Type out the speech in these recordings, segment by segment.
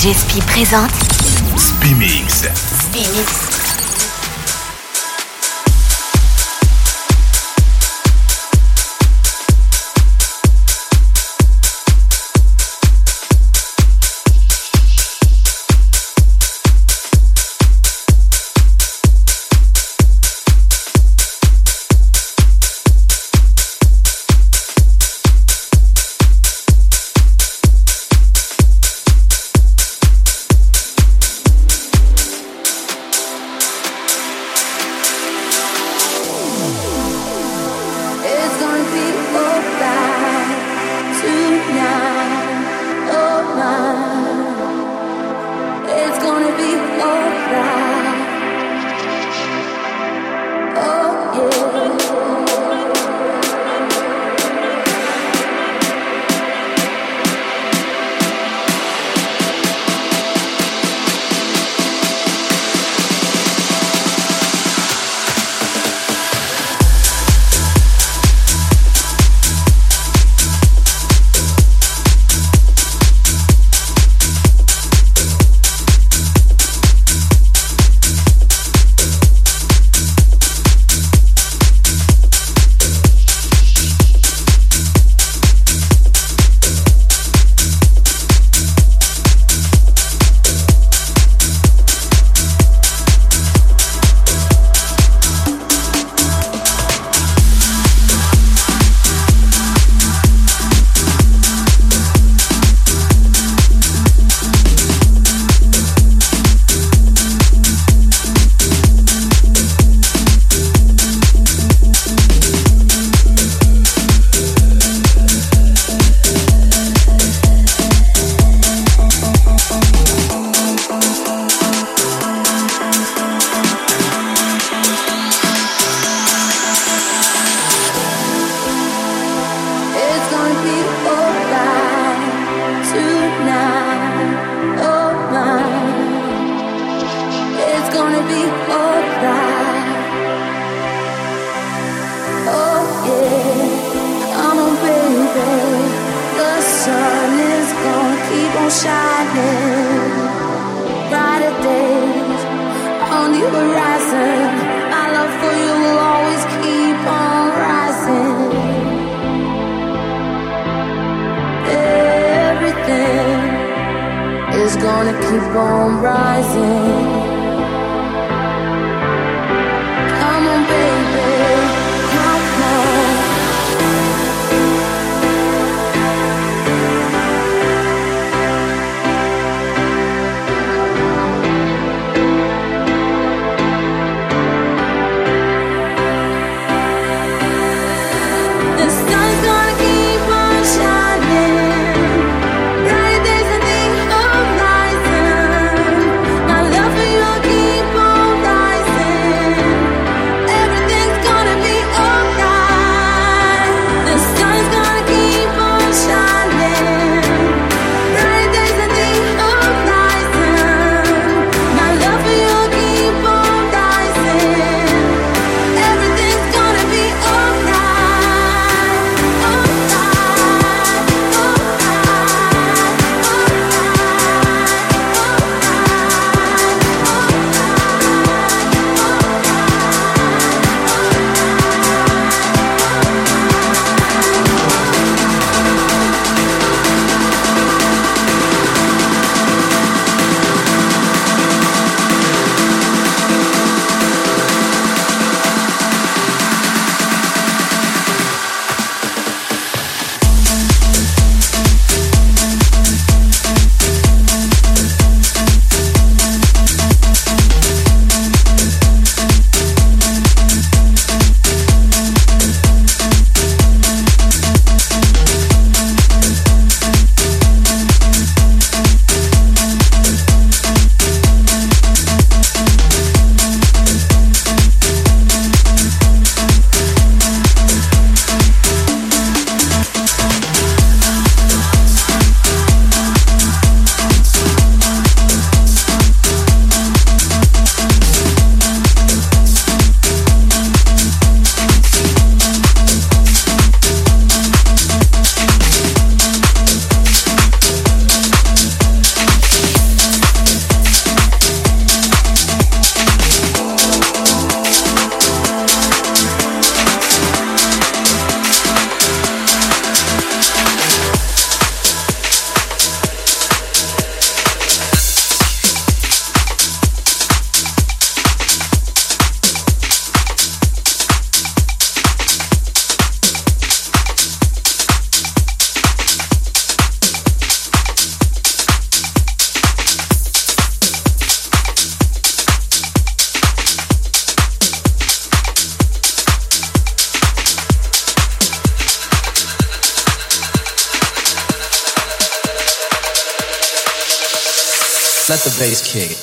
DJ Spi présente Spimix. Spimix. Bass kick.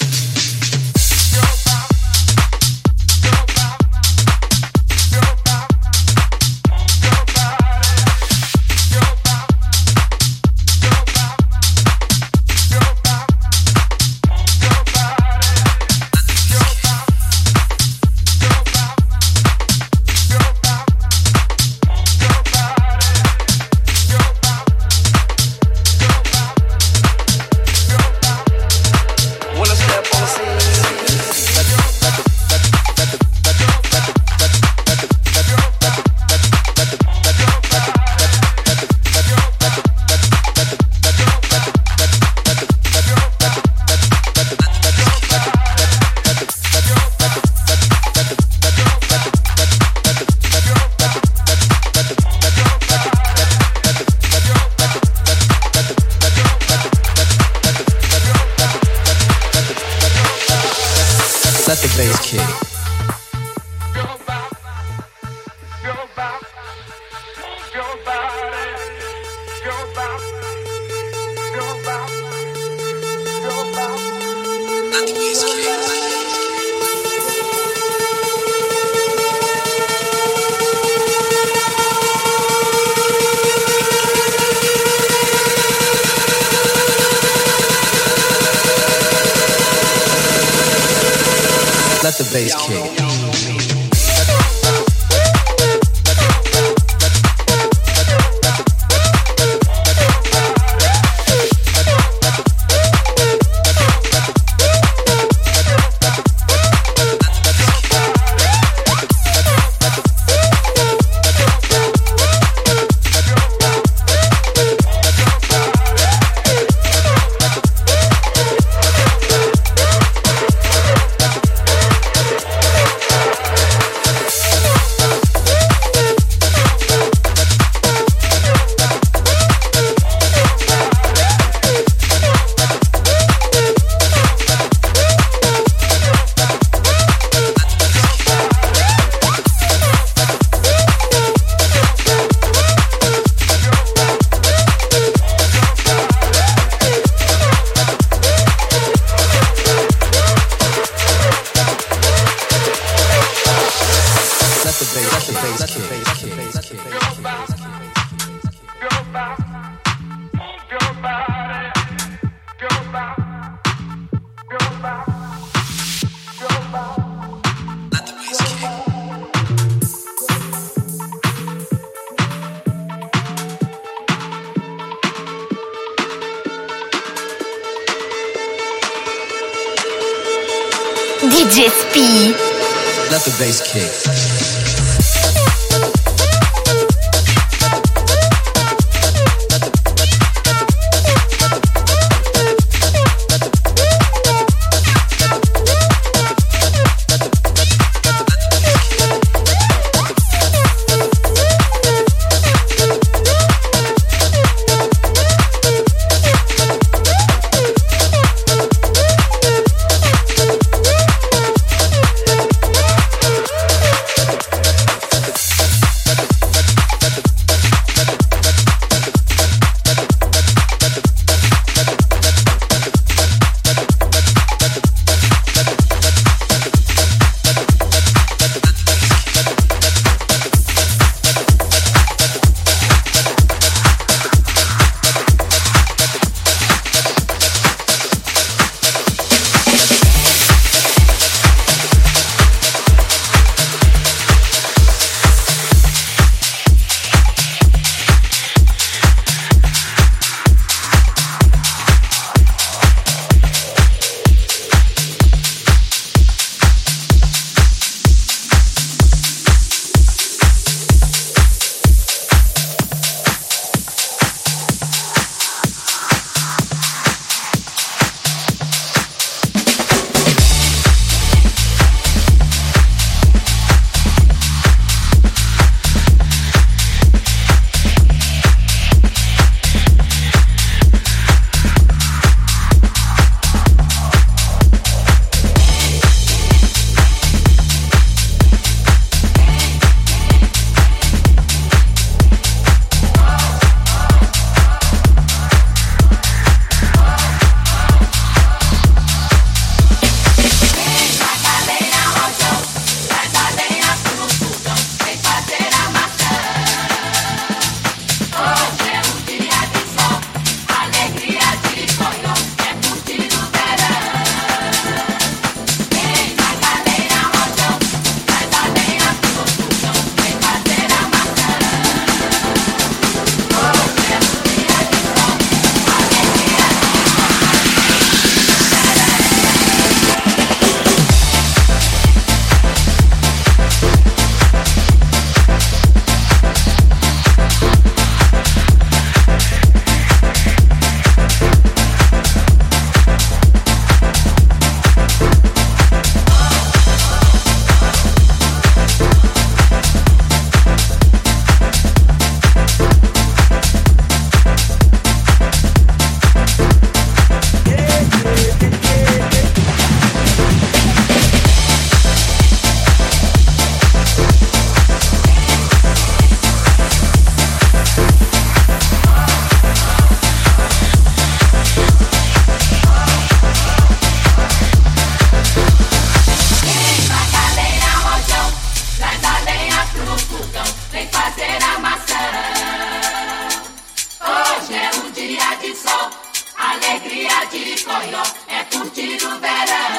De coió, é curtir o verão.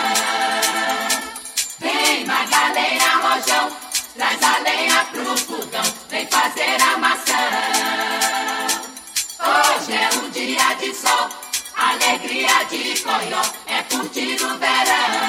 Vem, Magaleia Rojão, traz a lenha pro fogão, vem fazer a maçã. Hoje é um dia de sol, alegria de coió, é curtir o verão.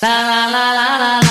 La la la la la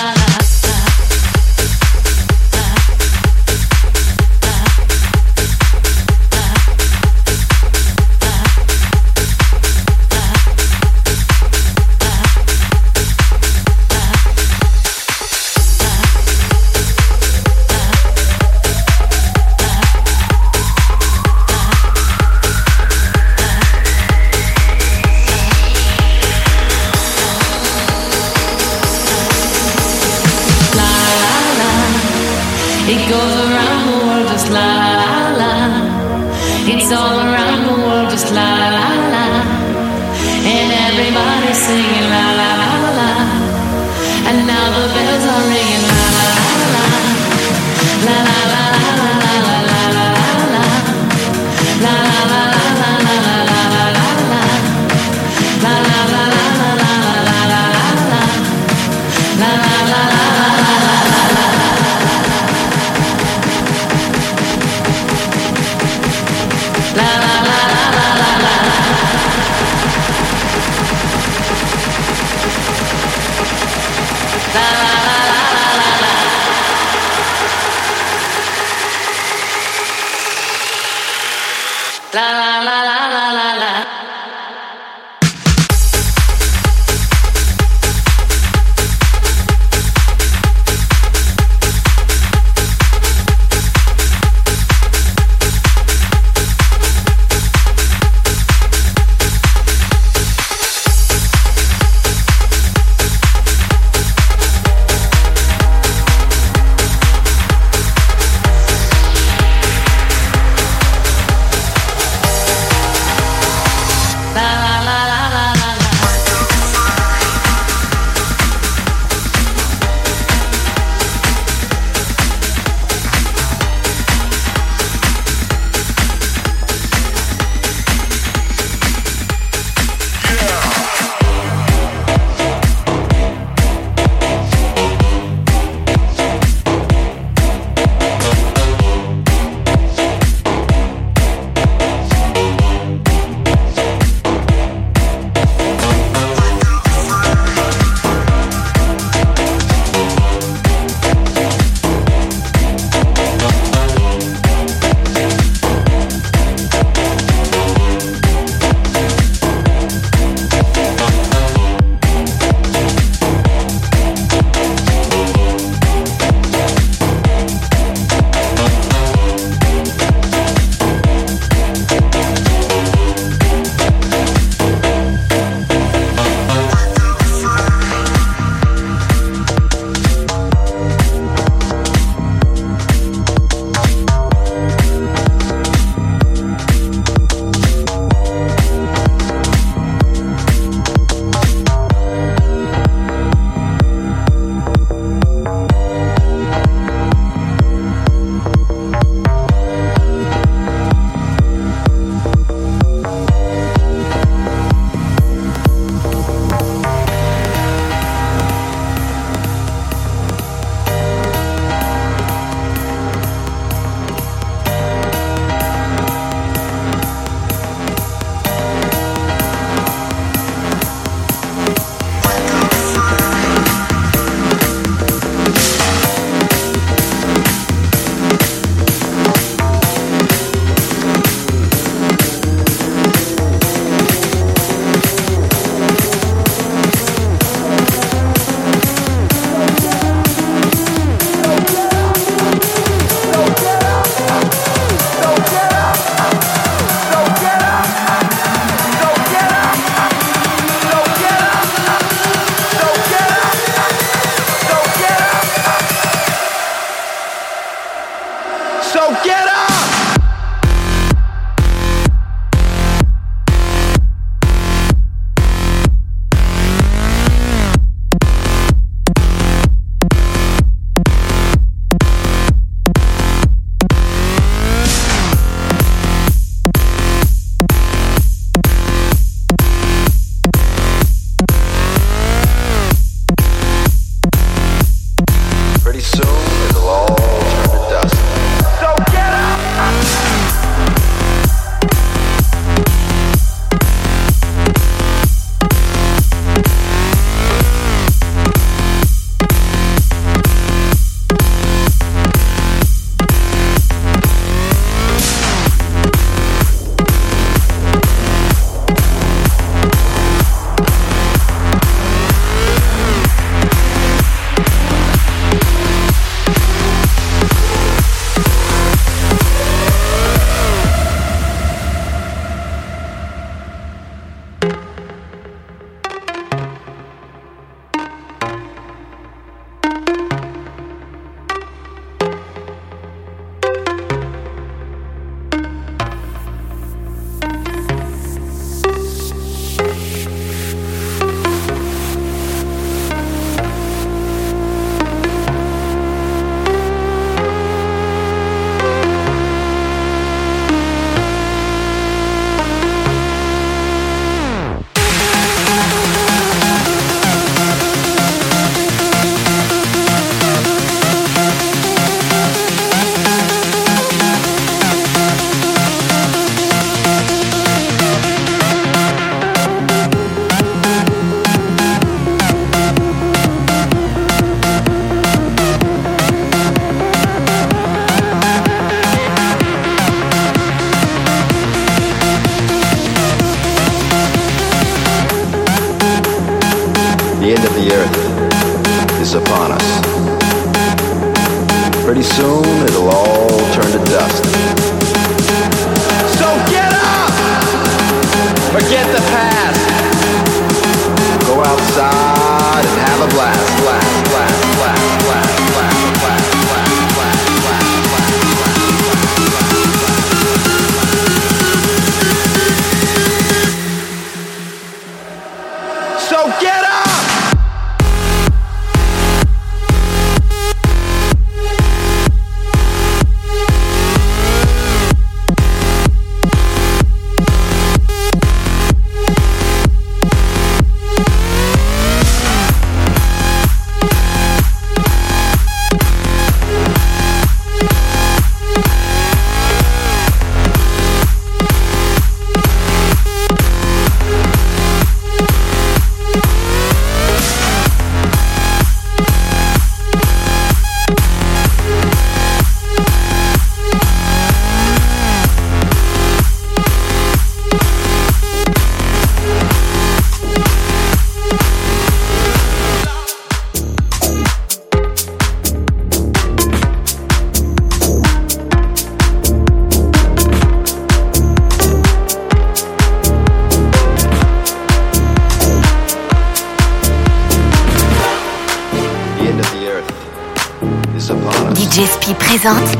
exotic.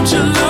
Don't you?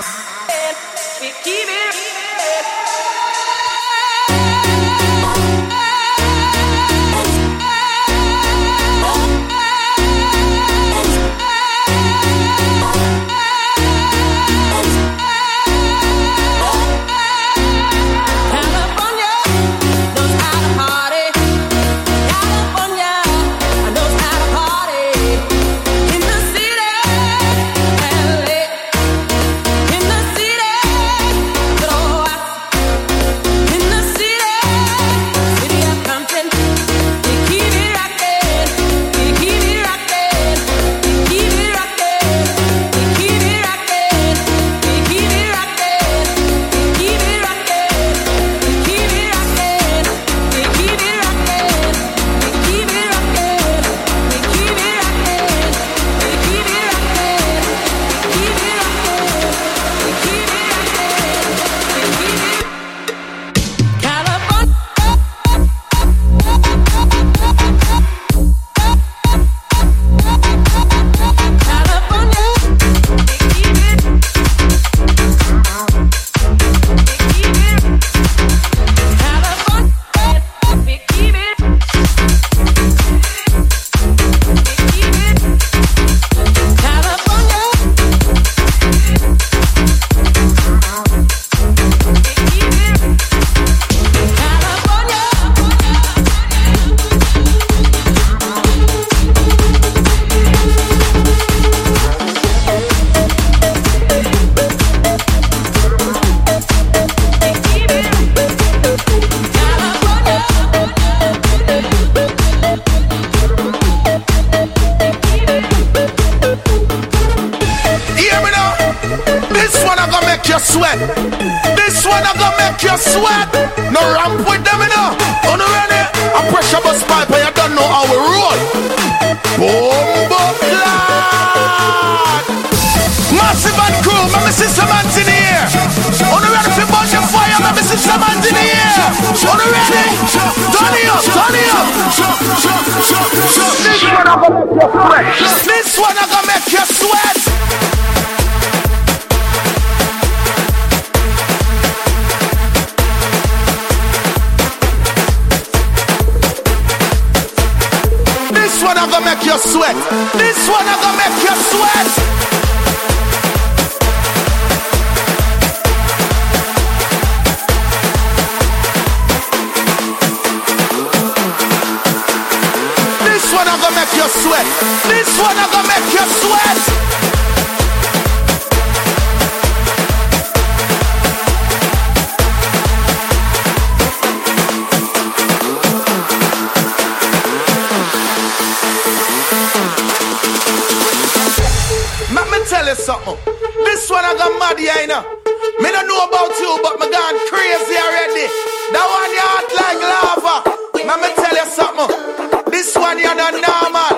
and we keep it. This one I gonna make you sweat. No ramp with them, you know. On the ready? Eh? I pressure bus pipe, and you don't know how we roll. Boom, boom, lad. Massive and crew, me see some hands in the air. On the ready for bunch of fire, me see some hands in the air. On the ready? Eh? Turn it up, turn it up. This one I gonna make you sweat. This one I gonna make you sweat. You sweat. This one I gonna make you sweat. This one I gonna make you sweat. This one I gonna make you sweat. You something. This one I got mad here, you know. Me don't know about you, but me gone crazy already. That one you hot like lava. Let me tell you something. This one you not normal.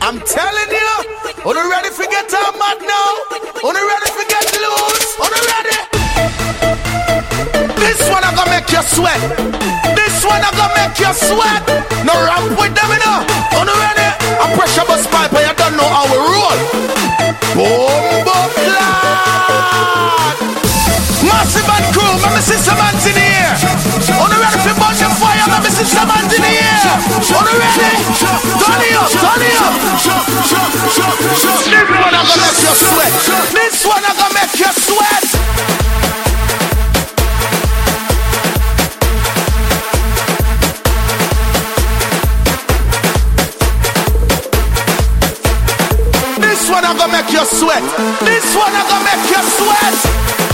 I'm telling you, you ready for get on mad now? You ready for get loose? You ready? This one I gonna make you sweat. This one I gonna make you sweat. No ramp with them. Are you ready? I pressure bus pipe, and you don't know how we roll. Boom, boom. Massive and crew, see some hands in the air. On the ready for bunch of fire, let me see some hands in the air. On the ready? Turn it up, turn it up. This one I gonna make you sweat. This one I gonna make you sweat. This one I gonna make you sweat. This one I gonna make you sweat.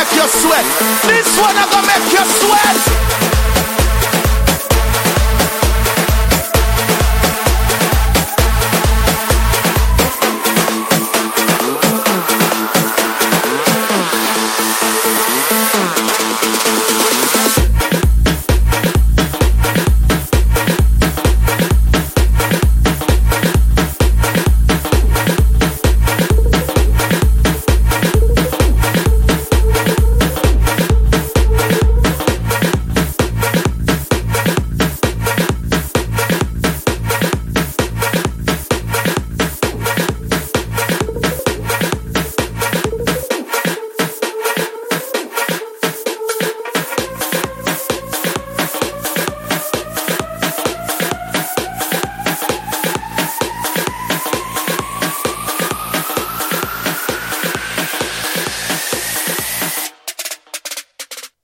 Make you sweat. This one I gonna make you sweat.